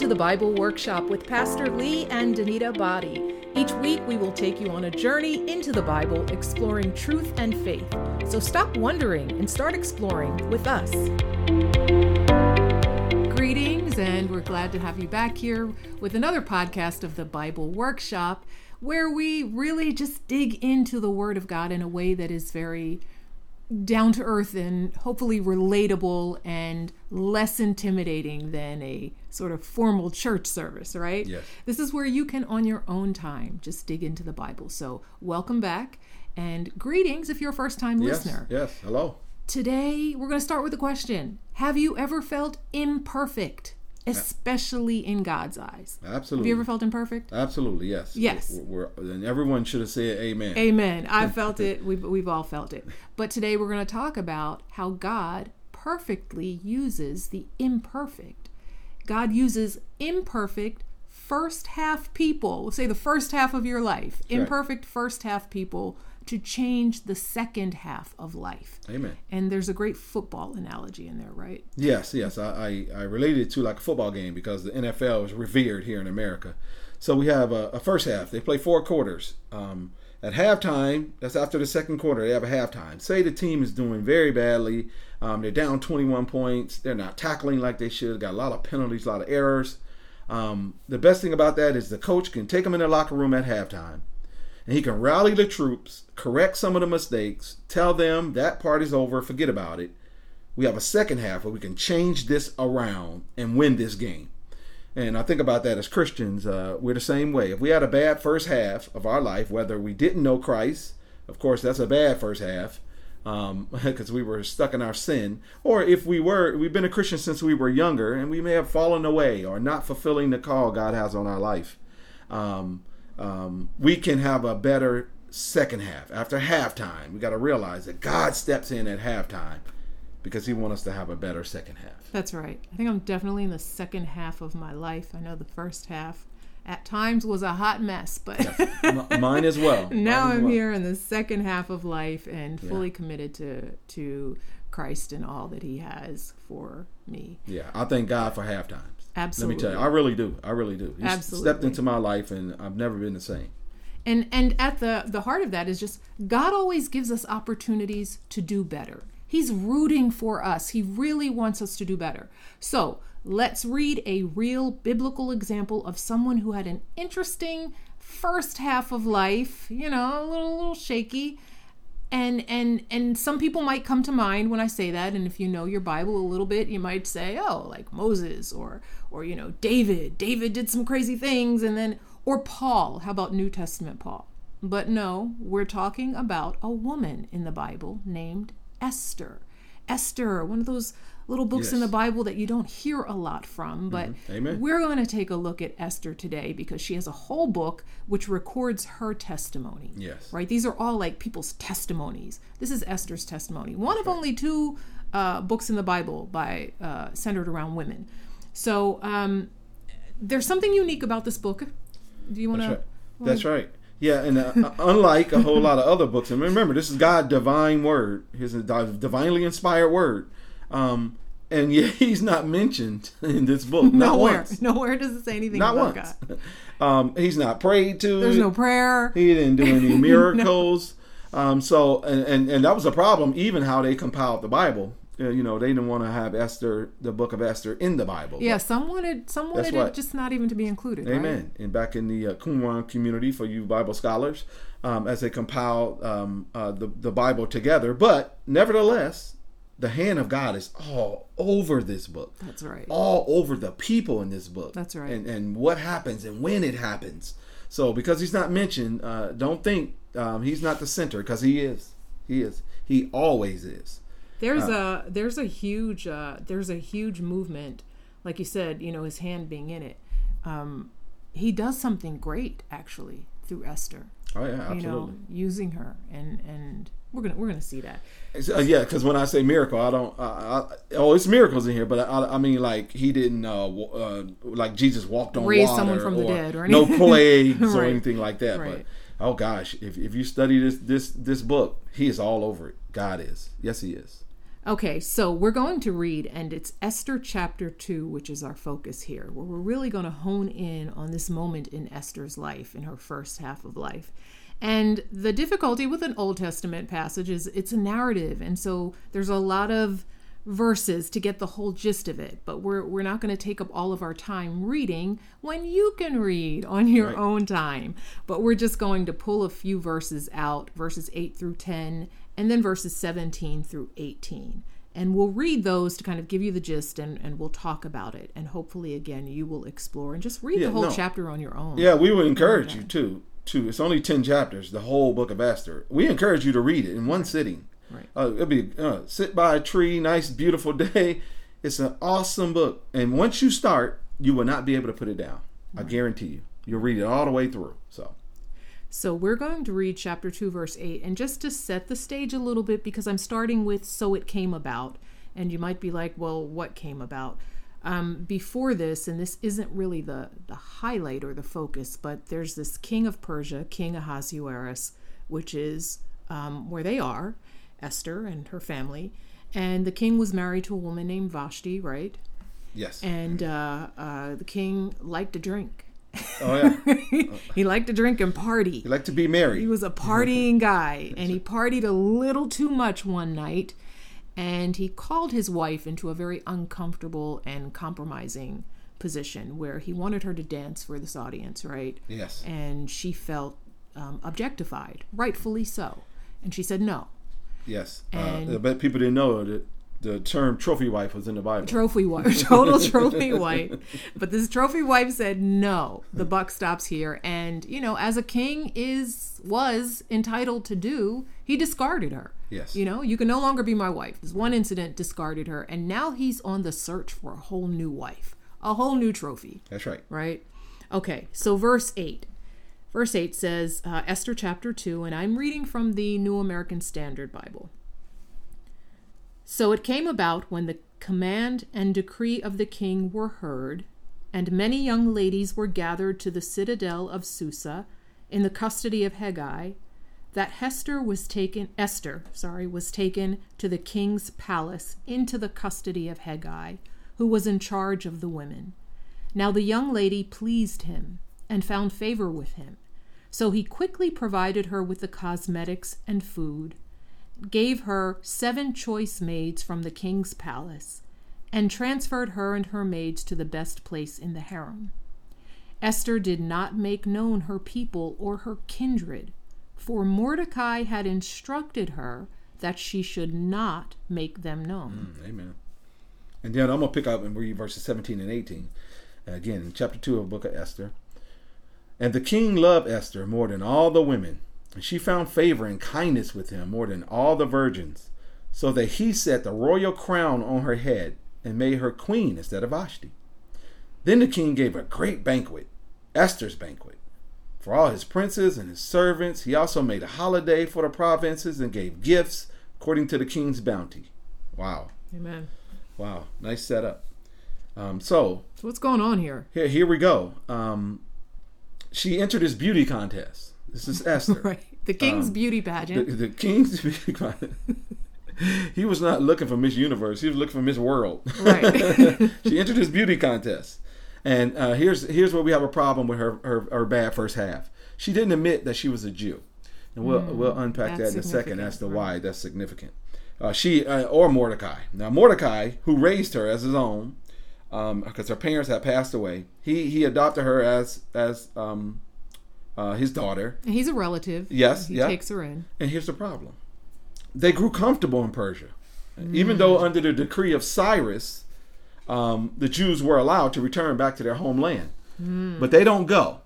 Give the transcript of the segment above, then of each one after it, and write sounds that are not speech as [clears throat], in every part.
to the Bible Workshop with Pastor Lee and Danita Body. Each week, we will take you on a journey into the Bible, exploring truth and faith. So stop wondering and start exploring with us. Greetings, and we're glad to have you back here with another podcast of the Bible Workshop, where we really just dig into the Word of God in a way that is very down to earth and hopefully relatable and less intimidating than a sort of formal church service, right? Yes. This is where you can, on your own time, just dig into the Bible. So, welcome back and greetings if you're a first time Yes, listener. yes. Hello. Today, we're going to start with a question Have you ever felt imperfect, especially in God's eyes? Absolutely. Have you ever felt imperfect? Absolutely, yes. Yes. We're, we're- and everyone should have said amen. Amen. I [laughs] felt it. We've, we've all felt it. But today we're going to talk about how God perfectly uses the imperfect. God uses imperfect first half people, say the first half of your life, right. imperfect first half people to change the second half of life. Amen. And there's a great football analogy in there, right? Yes, yes. I, I, I related it to like a football game because the NFL is revered here in America. So we have a, a first half. They play four quarters. Um, at halftime, that's after the second quarter, they have a halftime. Say the team is doing very badly. Um, they're down 21 points. They're not tackling like they should. Got a lot of penalties, a lot of errors. Um, the best thing about that is the coach can take them in the locker room at halftime and he can rally the troops, correct some of the mistakes, tell them that part is over, forget about it. We have a second half where we can change this around and win this game. And I think about that as Christians, uh, we're the same way. If we had a bad first half of our life, whether we didn't know Christ, of course, that's a bad first half [laughs] because we were stuck in our sin, or if we were, we've been a Christian since we were younger and we may have fallen away or not fulfilling the call God has on our life. Um, um, we can have a better second half. After halftime, we got to realize that God steps in at halftime because He wants us to have a better second half. That's right. I think I'm definitely in the second half of my life. I know the first half at times was a hot mess, but mine as well. [laughs] now Mine I'm well. here in the second half of life and fully committed to to Christ and all that He has for me. Yeah, I thank God for half times. Absolutely. Let me tell you, I really do. I really do. He's Absolutely. stepped into my life, and I've never been the same. And and at the the heart of that is just God always gives us opportunities to do better. He's rooting for us. He really wants us to do better. So, let's read a real biblical example of someone who had an interesting first half of life, you know, a little little shaky. And and and some people might come to mind when I say that and if you know your Bible a little bit, you might say, "Oh, like Moses or or you know, David. David did some crazy things and then or Paul. How about New Testament Paul? But no, we're talking about a woman in the Bible named Esther. Esther, one of those little books in the Bible that you don't hear a lot from, but Amen. we're going to take a look at Esther today because she has a whole book which records her testimony. Yes. Right? These are all like people's testimonies. This is Esther's testimony. One of only two uh, books in the Bible by uh, centered around women. So um, there's something unique about this book. Do you want to? That's right. Yeah, and uh, uh, unlike a whole lot of other books, and remember, this is God's divine word, His divinely inspired word, um, and yet [laughs] He's not mentioned in this book. Not Nowhere. once. Nowhere does it say anything Not about once. God. [laughs] Um, he's not prayed to. There's no prayer. He didn't do any [laughs] miracles. um, so, and, and and that was a problem. Even how they compiled the Bible. Uh, you know, they didn't want to have Esther, the book of Esther, in the Bible. Yeah, some wanted some wanted it just not even to be included. right? Amen. And back in the uh, Qumran community for you Bible scholars, um, as they compiled um, uh, the the Bible together, but nevertheless, the hand of God is all over this book, That's right. all over the people in this book. That's right. And and what happens and when it happens. So because he's not mentioned, uh, don't think um, he's not the center because he is. He is. He always is. There's a there's a huge uh, there's a huge movement, like you said, you know, his hand being in it. Um, he does something great actually through Esther. Oh yeah, absolutely. You know, using her and and we're gonna we're gonna see that. Uh, yeah, because when I say miracle, I don't. Uh, I, oh, it's miracles in here, but I, I mean like he didn't uh, uh, like Jesus walked on Raise water someone from the or dead or no anything. [laughs] plagues or anything like that. Right. But oh gosh, if if you study this this this book, he is all over it. God is. Yes, he is. Okay, so we're going to read, and it's Esther chapter 2, which is our focus here, where we're really going to hone in on this moment in Esther's life, in her first half of life. And the difficulty with an Old Testament passage is it's a narrative, and so there's a lot of verses to get the whole gist of it. But we're, we're not going to take up all of our time reading when you can read on your Right. own time. But we're just going to pull a few verses out, verses 8 through 10, and then verses 17 through 18. And we'll read those to kind of give you the gist and, and we'll talk about it. And hopefully, again, you will explore and just read Yeah, the whole no. chapter on your own. Yeah, we would encourage you too. To it's only ten chapters, the whole book of Esther. We encourage you to read it in one sitting. Right. Uh, it'll be uh, sit by a tree, nice, beautiful [laughs] day. It's an awesome book, and once you start, you will not be able to put it down. I guarantee you. You'll read it all the way through. So So we're going to read chapter 2, verse 8. And just to set the stage a little bit, because I'm starting with So It Came About. And you might be like, well, what came about? Um, before this, and this isn't really the, the highlight or the focus, but there's this king of Persia, King Ahasuerus, which is um, where they are, Esther and her family. And the king was married to a woman named Vashti, right? yes. And uh, uh, the king liked to drink. Oh yeah. [laughs] he liked to drink and party. He liked to be married. He was a partying guy, and he partied a little too much one night, and he called his wife into a very uncomfortable and compromising position where he wanted her to dance for this audience, right? yes. And she felt um, objectified, rightfully so. And she said no. Yes. And- uh, I bet people didn't know that the term trophy wife was in the Bible. Trophy wife, [laughs] total trophy wife. But this trophy wife said no. The buck stops here, and you know, as a king is was entitled to do, he discarded her. Yes. You know, you can no longer be my wife. This one incident discarded her, and now he's on the search for a whole new wife, a whole new trophy, That's right. right? Okay, so verse 8. Verse 8 says, uh, Esther chapter 2, and I'm reading from the New American Standard Bible. So it came about when the command and decree of the king were heard, and many young ladies were gathered to the citadel of Susa in the custody of Hegai, that Hester was taken Esther, sorry, was taken to the king's palace into the custody of Hegai, who was in charge of the women. Now the young lady pleased him and found favor with him. So he quickly provided her with the cosmetics and food, gave her seven choice maids from the king's palace, and transferred her and her maids to the best place in the harem. Esther did not make known her people or her kindred, for Mordecai had instructed her that she should not make them known. Mm, Amen. And then I'm gonna pick up and read verses 17 and 18. Again, in chapter two of the book of Esther. And the king loved Esther more than all the women, she found favor and kindness with him more than all the virgins, so that he set the royal crown on her head and made her queen instead of Vashti. Then the king gave a great banquet, Esther's banquet, for all his princes and his servants. He also made a holiday for the provinces and gave gifts according to the king's bounty. Wow. Amen. Wow, nice setup. Um, so So what's going on here? here, here we go. Um, she entered this beauty contest. This is Esther, [laughs] Right. The king's Um, beauty pageant. the king's beauty [laughs] contest. he was not looking for Miss Universe. He was looking for Miss World. Right. [laughs] she entered this beauty contest, and uh, here's here's where we have a problem with her, her her bad first half. She didn't admit that she was a Jew, and we'll we'll unpack that in a second as to why that's significant. Uh, she uh, or Mordecai. Now Mordecai, who raised her as his own, because her parents had passed away, he he adopted her as as um, uh, his daughter. And he's a relative. Yes, He yeah. takes her in. And here's the problem: they grew comfortable in Persia, even though under the decree of Cyrus, um, the Jews were allowed to return back to their homeland, but they don't go.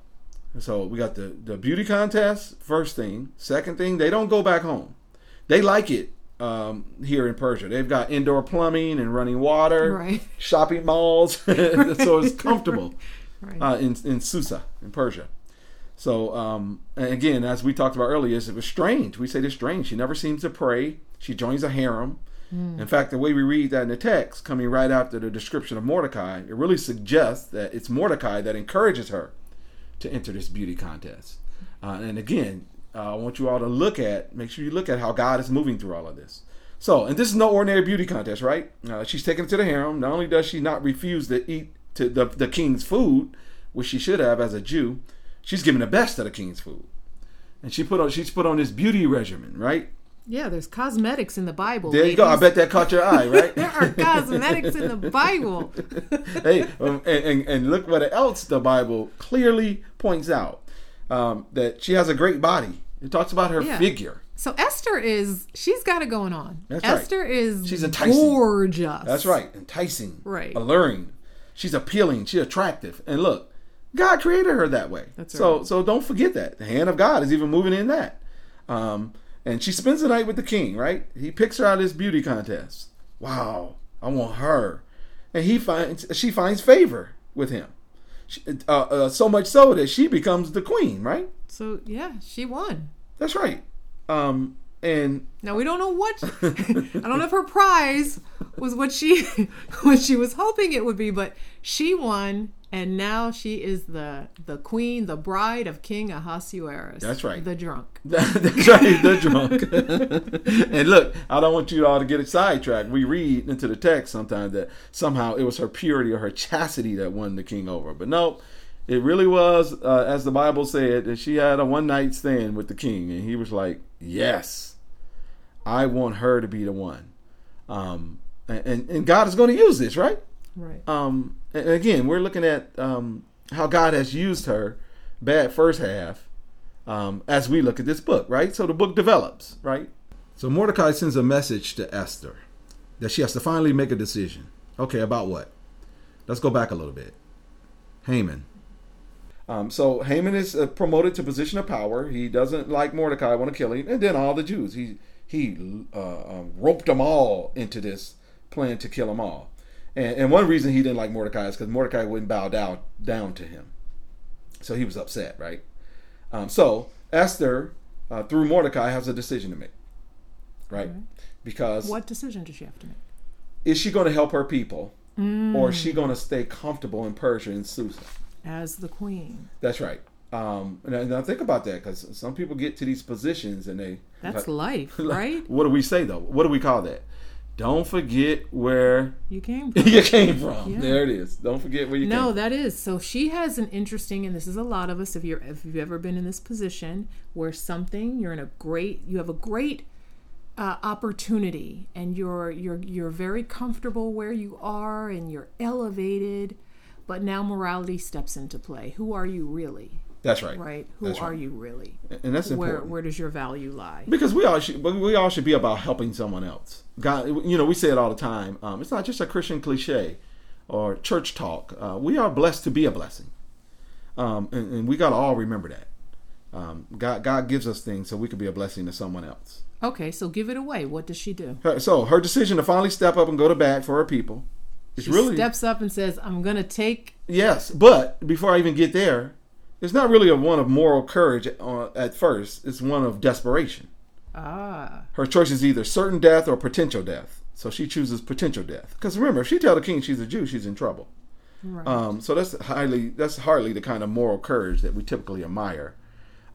So we got the the beauty contest. First thing, second thing, they don't go back home. They like it um, here in Persia. They've got indoor plumbing and running water, Right. shopping malls, [laughs] so it's [laughs] comfortable Right. uh, in in Susa in Persia. So um, again, as we talked about earlier, is it was strange. We say it's strange. She never seems to pray. She joins a harem. In fact, the way we read that in the text, coming right after the description of Mordecai, it really suggests that it's Mordecai that encourages her to enter this beauty contest. Uh, and again, uh, I want you all to look at, make sure you look at how God is moving through all of this. So, and this is no ordinary beauty contest, right? Uh, she's taken to the harem. Not only does she not refuse to eat to the, the king's food, which she should have as a Jew, she's given the best of the king's food, and she put on she's put on this beauty regimen, right? Yeah, there's cosmetics in the Bible. There you go. I bet that caught your eye, right? [laughs] there are cosmetics in the Bible. [laughs] hey, um, and, and, and look what else the Bible clearly points out um, that she has a great body. It talks about her Yeah. figure. So Esther is she's got it going on. That's right. Esther is She's enticing. gorgeous. That's right, enticing, Right. alluring. She's appealing. She's attractive. And look, God created her that way. That's so right. so don't forget that the hand of God is even moving in that. Um, and she spends the night with the king. Right? He picks her out of this beauty contest. Wow, I want her, and he finds she finds favor with him. She, uh, uh, so much so that she becomes the queen. Right? So yeah, she won. That's right. Um, and Now we don't know what [laughs] I don't know if her prize was what she [laughs] what she was hoping it would be, but she won and now she is the the queen, the bride of King Ahasuerus. That's right. The drunk. [laughs] That's right, the drunk. [laughs] and look, I don't want you all to get it sidetracked. We read into the text sometimes that somehow it was her purity or her chastity that won the king over. But no, it really was, uh, as the Bible said, that she had a one night stand with the king. And he was like, Yes, I want her to be the one. Um, and, and God is going to use this, right? Right. um, and again, we're looking at um, how God has used her, bad first half, um, as we look at this book, right? So the book develops, right? So Mordecai sends a message to Esther that she has to finally make a decision. Okay, about what? Let's go back a little bit. Haman. Um, so Haman is uh, promoted to position of power. He doesn't like Mordecai, want to kill him, and then all the Jews. He he uh, um, roped them all into this plan to kill them all. And, and one reason he didn't like Mordecai is because Mordecai wouldn't bow down down to him. So he was upset, right? Um, so Esther, uh, through Mordecai, has a decision to make, right? Because What decision does she have to make? is she going to help her people, or is she going to stay comfortable in Persia and Susa? As the queen. That's right. Um, and, now think about that because some people get to these positions and they. That's like- life, [laughs] right? What do we say though? What do we call that? Don't forget where You came [laughs] from. you came from. Yeah. There it is. Don't forget where you came No, that is. So she has an interesting, and this is a lot of us. If you're, if you've ever been in this position where something you're in a great, you have a great uh, opportunity, and you're you're you're very comfortable where you are, and you're elevated, but now morality steps into play. Who are you really? That's right. Right? Who That's are right. you really? And that's Where important where does your value lie? because we all should. We all should be about helping someone else. God, you know, we say it all the time. Um, it's not just a Christian cliche or church talk. Uh, we are blessed to be a blessing, um, and, and we got to all remember that. Um, God, God gives us things so we can be a blessing to someone else. Okay, so give it away. What does she do? Her- So her decision to finally step up and go to bat for her people is She really steps up and says, "I'm going to take." yes. But before I even get there, it's not really a one of moral courage at first. It's one of desperation. Ah, Her choice is either certain death or potential death. So she chooses potential death. Because remember, if she tell the king she's a Jew, she's in trouble. right. Um, so that's highly that's hardly the kind of moral courage that we typically admire.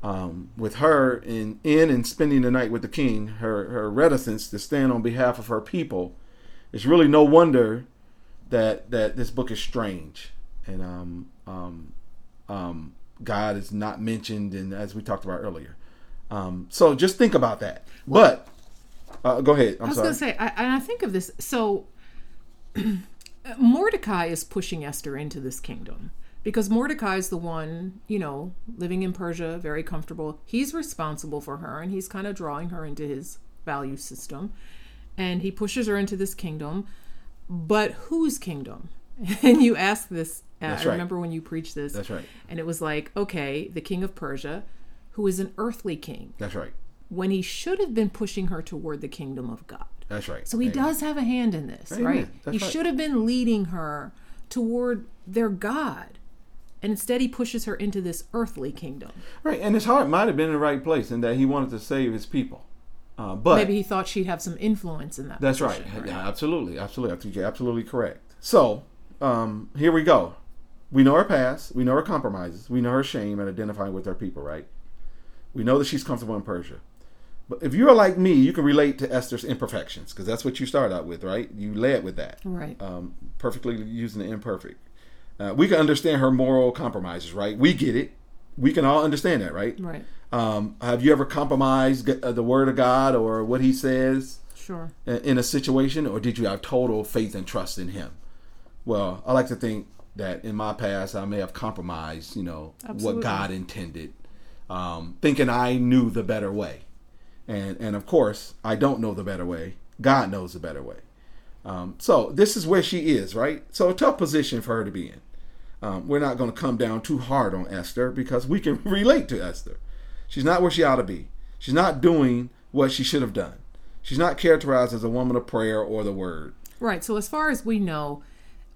Um, with her in in and spending the night with the king, her her reticence to stand on behalf of her people, it's really no wonder that that this book is strange and um, um, um, God is not mentioned, and as we talked about earlier. Um, so just think about that. but uh, go ahead. I'm I was going to say, I, and I think of this. So [clears throat] Mordecai is pushing Esther into this kingdom because Mordecai is the one, you know, living in Persia, very comfortable. He's responsible for her, and he's kind of drawing her into his value system, and he pushes her into this kingdom. But whose kingdom? [laughs] And you ask this. Uh, I right. remember when you preached this. That's right. And it was like, okay, the king of Persia, who is an earthly king, That's right. when he should have been pushing her toward the kingdom of God. That's right. So he Amen. does have a hand in this, Amen. right? That's he right. should have been leading her toward their God. And instead, he pushes her into this earthly kingdom. Right, and his heart might have been in the right place in that he wanted to save his people. Uh, but Maybe he thought she'd have some influence in that. that's right. position, Yeah, absolutely, absolutely. I think you're absolutely correct. So um, here we go. We know her past. We know her compromises. We know her shame and identifying with her people. Right. We know that she's comfortable in Persia. But if you're like me, you can relate to Esther's imperfections because that's what you start out with, right? You led with that, Right. Um, perfectly using the imperfect. Uh, we can understand her moral compromises, right? We get it. We can all understand that, right? Right. Um, have you ever compromised uh, the word of God or what He says Sure. in- in a situation, or did you have total faith and trust in Him? Well, I like to think that in my past, I may have compromised, you know, Absolutely. what God intended, um, thinking I knew the better way, and and of course, I don't know the better way. God knows the better way. Um, so this is where she is, right? So a tough position for her to be in. Um, we're not going to come down too hard on Esther because we can [laughs] relate to Esther. She's not where she ought to be. She's not doing what she should have done. She's not characterized as a woman of prayer or the word. Right. So, as far as we know,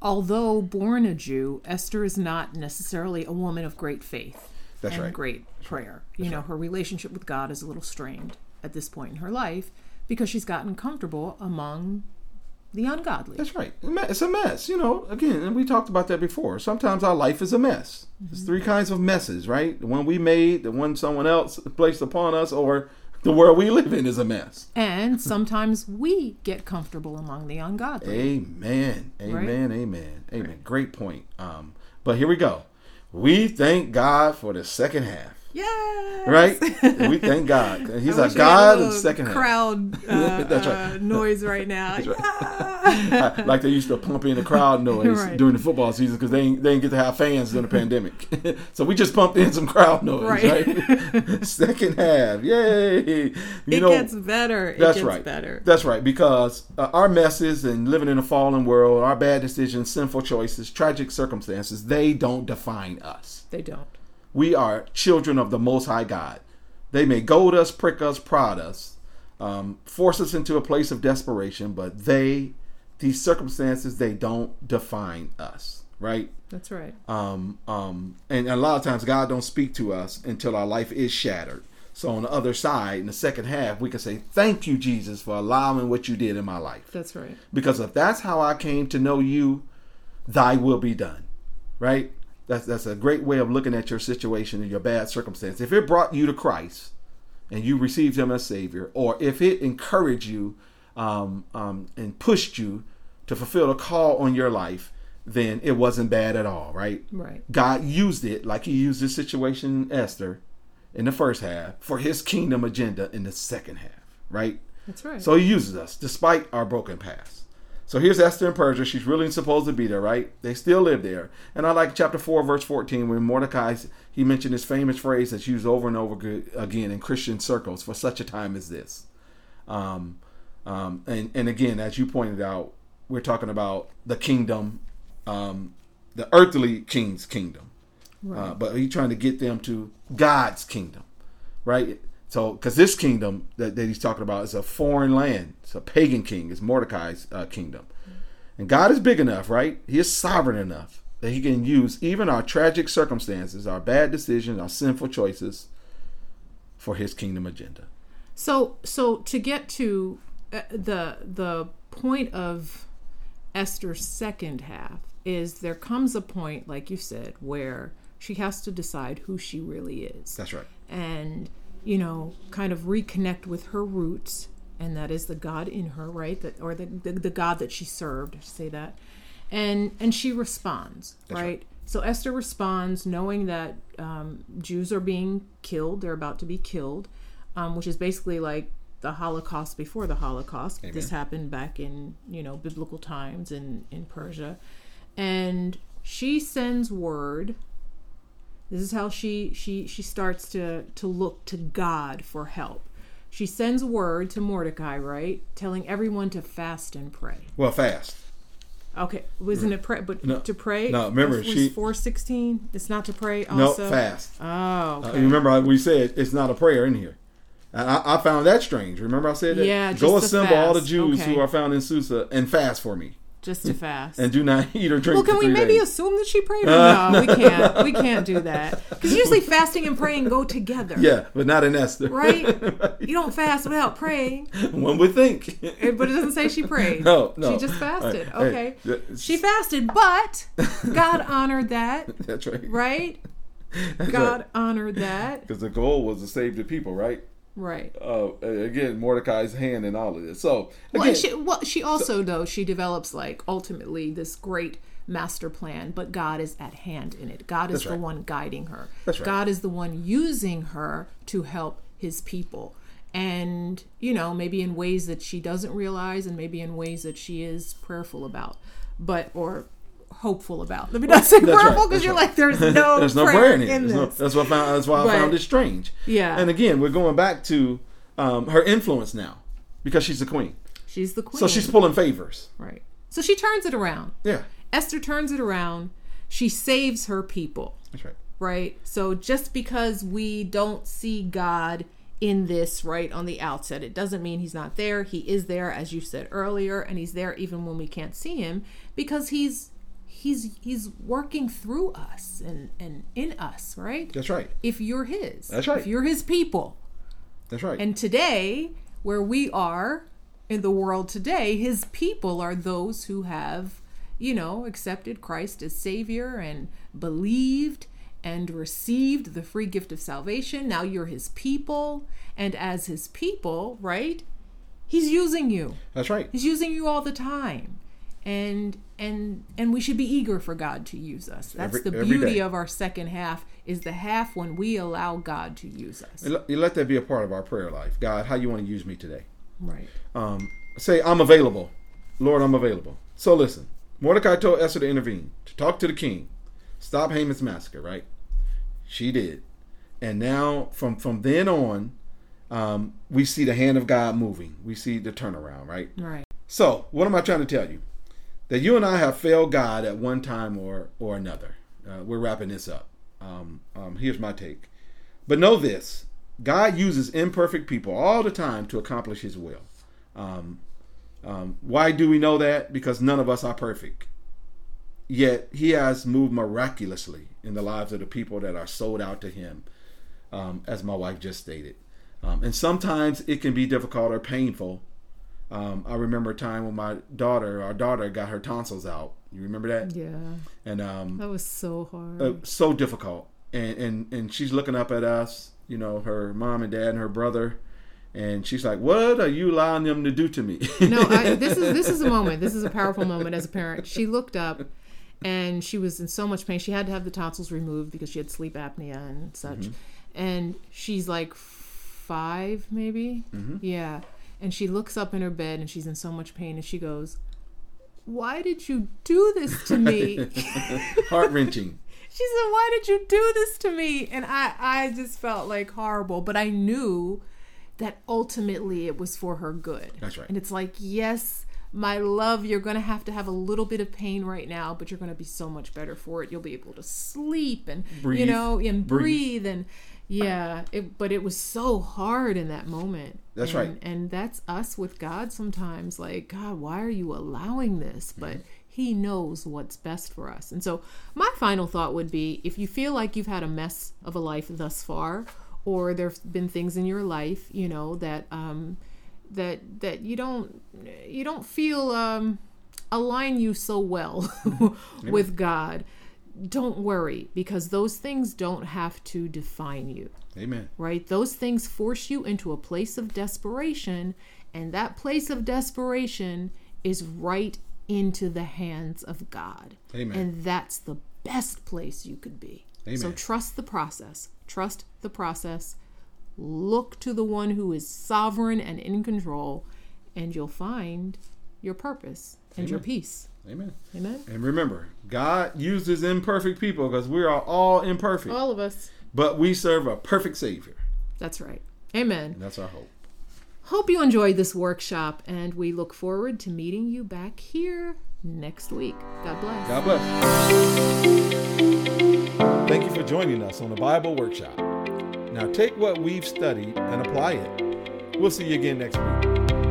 although born a Jew, Esther is not necessarily a woman of great faith That's and right. great prayer. you know, her relationship with God is a little strained at this point in her life because she's gotten comfortable among the ungodly. That's right. It's a mess, you know. Again, and we talked about that before. Sometimes our life is a mess. There's mm-hmm. three kinds of messes, right? The one we made, the one someone else placed upon us, or the world we live in is a mess. And sometimes we get comfortable among the ungodly. Amen. Amen. Amen. Amen. Great point. Um, but here we go. We thank God for the second half. Yes. Right? we thank God. [laughs] He's I a wish we had God of second half. crowd [laughs] uh, That's right. uh, noise right now. Uh, [laughs] like they used to pump in the crowd noise Right. during the football season because they they didn't get to have fans during the pandemic. so we just pumped in some crowd noise, Right. right? Second half, yay! You it know, gets better. It that's gets right. better. That's right. Because uh, our messes and living in a fallen world, our bad decisions, sinful choices, tragic circumstances, they don't define us. They don't. We are children of the Most High God. They may goad us, prick us, prod us, um, force us into a place of desperation, but they, these circumstances, they don't define us, right? That's right. Um, um, and a lot of times, God don't speak to us until our life is shattered. So on the other side, in the second half, we can say, "Thank you, Jesus, for allowing what you did in my life." That's right. Because if that's how I came to know you, thy will be done. Right? That's that's a great way of looking at your situation and your bad circumstance. If it brought you to Christ and you received him as Savior, or if it encouraged you um, um, and pushed you to fulfill the call on your life, then it wasn't bad at all, right? Right. God used it like he used this situation, Esther, in the first half for his kingdom agenda in the second half, right? That's right. So he uses us despite our broken past. So here's Esther in Persia. She's really supposed to be there, right? They still live there. And I like chapter 4, verse 14, when Mordecai, he mentioned this famous phrase that's used over and over again in Christian circles for such a time as this. Um, um, and, and again, as you pointed out, we're talking about the kingdom, um, the earthly king's kingdom. Uh, but he's trying to get them to God's kingdom, right? So, because this kingdom that, that he's talking about is a foreign land, it's a pagan king, it's Mordecai's uh, kingdom. And God is big enough, right? He is sovereign enough that he can use even our tragic circumstances, our bad decisions, our sinful choices for his kingdom agenda. So so to get to uh, the the point of Esther's second half is there comes a point like you said where she has to decide who she really is That's right. and you know kind of reconnect with her roots and that is the god in her right? That or the the, the god that she served I say that. And and she responds right? right. so esther responds knowing that um, jews are being killed they're about to be killed um, which is basically like the holocaust before the holocaust. This happened back in you know biblical times in in persia. And she sends word this is how she she she starts to to look to God for help. She sends word to Mordecai, right, telling everyone to fast and pray. Well, fast. Okay, wasn't it pray? But No, to pray. no, remember, was she- four sixteen. It's not to pray. No, Also. fast. Oh, Uh, okay. you remember we said it's not a prayer in here. I, I found that strange. Remember I said that? Yeah, Go assemble all the. Jews Okay. who are found in Susa and fast for me. Just to fast. And do not [laughs] eat or drink well, can we maybe days. assume that she prayed? Or no, we can't. We [laughs] can't do that because usually fasting and praying go together. Yeah, but not in Esther. Right? [laughs] You don't fast without praying. One would think. Eh, But it doesn't say she prayed. No, no. She just fasted. Hey, Okay. hey, She fasted, but God honored that, That's right. right? That's God honored that. Because the goal was to save the people, right? Right. Uh, again, Mordecai's hand in all of this. So again, Well, she, well, she also though she develops like ultimately this great master plan, but God is at hand in it. God is the right. one guiding her. That's right. God is the one using her to help His people, and you know maybe in ways that she doesn't realize, and maybe in ways that she is prayerful about, but or hopeful about. Let me not say That's right, because that's you're right. like there's [laughs] no there's no prayer in it. in no- this. that's what I found. That's why I found it strange. Yeah. And again, we're going back to um, her influence now because she's the queen. she's the queen. So she's pulling favors. right. So she turns it around. Yeah, Esther turns it around. She saves her people. that's right. right? So just because we don't see God in this right on the outset, it doesn't mean he's not there. He is there, as you said earlier, and he's there even when we can't see him because he's he's he's working through us and and in us, right? That's right. If you're his, That's right. If you're his people, That's right. and today, where we are in the world today, his people are those who have, you know, accepted Christ as Savior and believed and received the free gift of salvation. Now you're his people. And as his people, right? He's using you. that's right. He's using you all the time. And and and we should be eager for God to use us. That's Every- the beauty of our second half is the half when we allow God to use us. And let- You let that be a part of our prayer life. God, how you want to use me today? Right. um, say, I'm available. Lord, I'm available. So listen, Mordecai told Esther to intervene, to talk to the king, stop Haman's massacre, right? She did. And now, from, from then on, um, we see the hand of God moving. We see the turnaround, right? Right. So, what am I trying to tell you? That you and I have failed God at one time or, or another. Uh, we're wrapping this up. Um, um, here's my take. But know this God uses imperfect people all the time to accomplish his will. Um, um, why do we know that? Because none of us are perfect. Yet he has moved miraculously in the lives of the people that are sold out to him, um, as my wife just stated. Um, and sometimes it can be difficult or painful. Um, I remember a time when my daughter, our daughter, got her tonsils out. You remember that? Yeah. And um, That was so hard. uh, so difficult. And, and and she's looking up at us, you know, her mom and dad and her brother, and she's like, "What are you allowing them to do to me?" [laughs] no, I, [laughs] this is this is a moment. This is a powerful moment as a parent. She looked up, and she was in so much pain. She had to have the tonsils removed because she had sleep apnea and such. And she's like five, maybe. Yeah. And she looks up in her bed, and she's in so much pain, and she goes, "Why did you do this to me?" [laughs] Heart wrenching. [laughs] She said, "Why did you do this to me?" And I, I just felt like horrible, but I knew that ultimately it was for her good. That's right. And it's like, yes, my love, you're going to have to have a little bit of pain right now, but you're going to be so much better for it. You'll be able to sleep and you know and Breathe. breathe, and yeah. It, but it was so hard in that moment. That's And- right. And that's us with God sometimes. Like, God, why are you allowing this? Mm-hmm. But He knows what's best for us. And so, my final thought would be if you feel like you've had a mess of a life thus far, or there've been things in your life, you know, that, um, that, that you don't, you don't feel, um, align you so well [laughs] with God, don't worry because those things don't have to define you Amen. right? Those things force you into a place of desperation, and that place of desperation is right into the hands of God. Amen. And that's the best place you could be. Amen. So trust the process. Trust the process. Look to the one who is sovereign and in control, and you'll find your purpose and your peace. Amen. Amen. And remember, God uses imperfect people because we are all imperfect, All of us. but we serve a perfect Savior. That's right. Amen. And that's our hope. Hope you enjoyed this workshop, and we look forward to meeting you back here next week. God bless. God bless. Thank you for joining us on the Bible Workshop. Now take what we've studied and apply it. We'll see you again next week.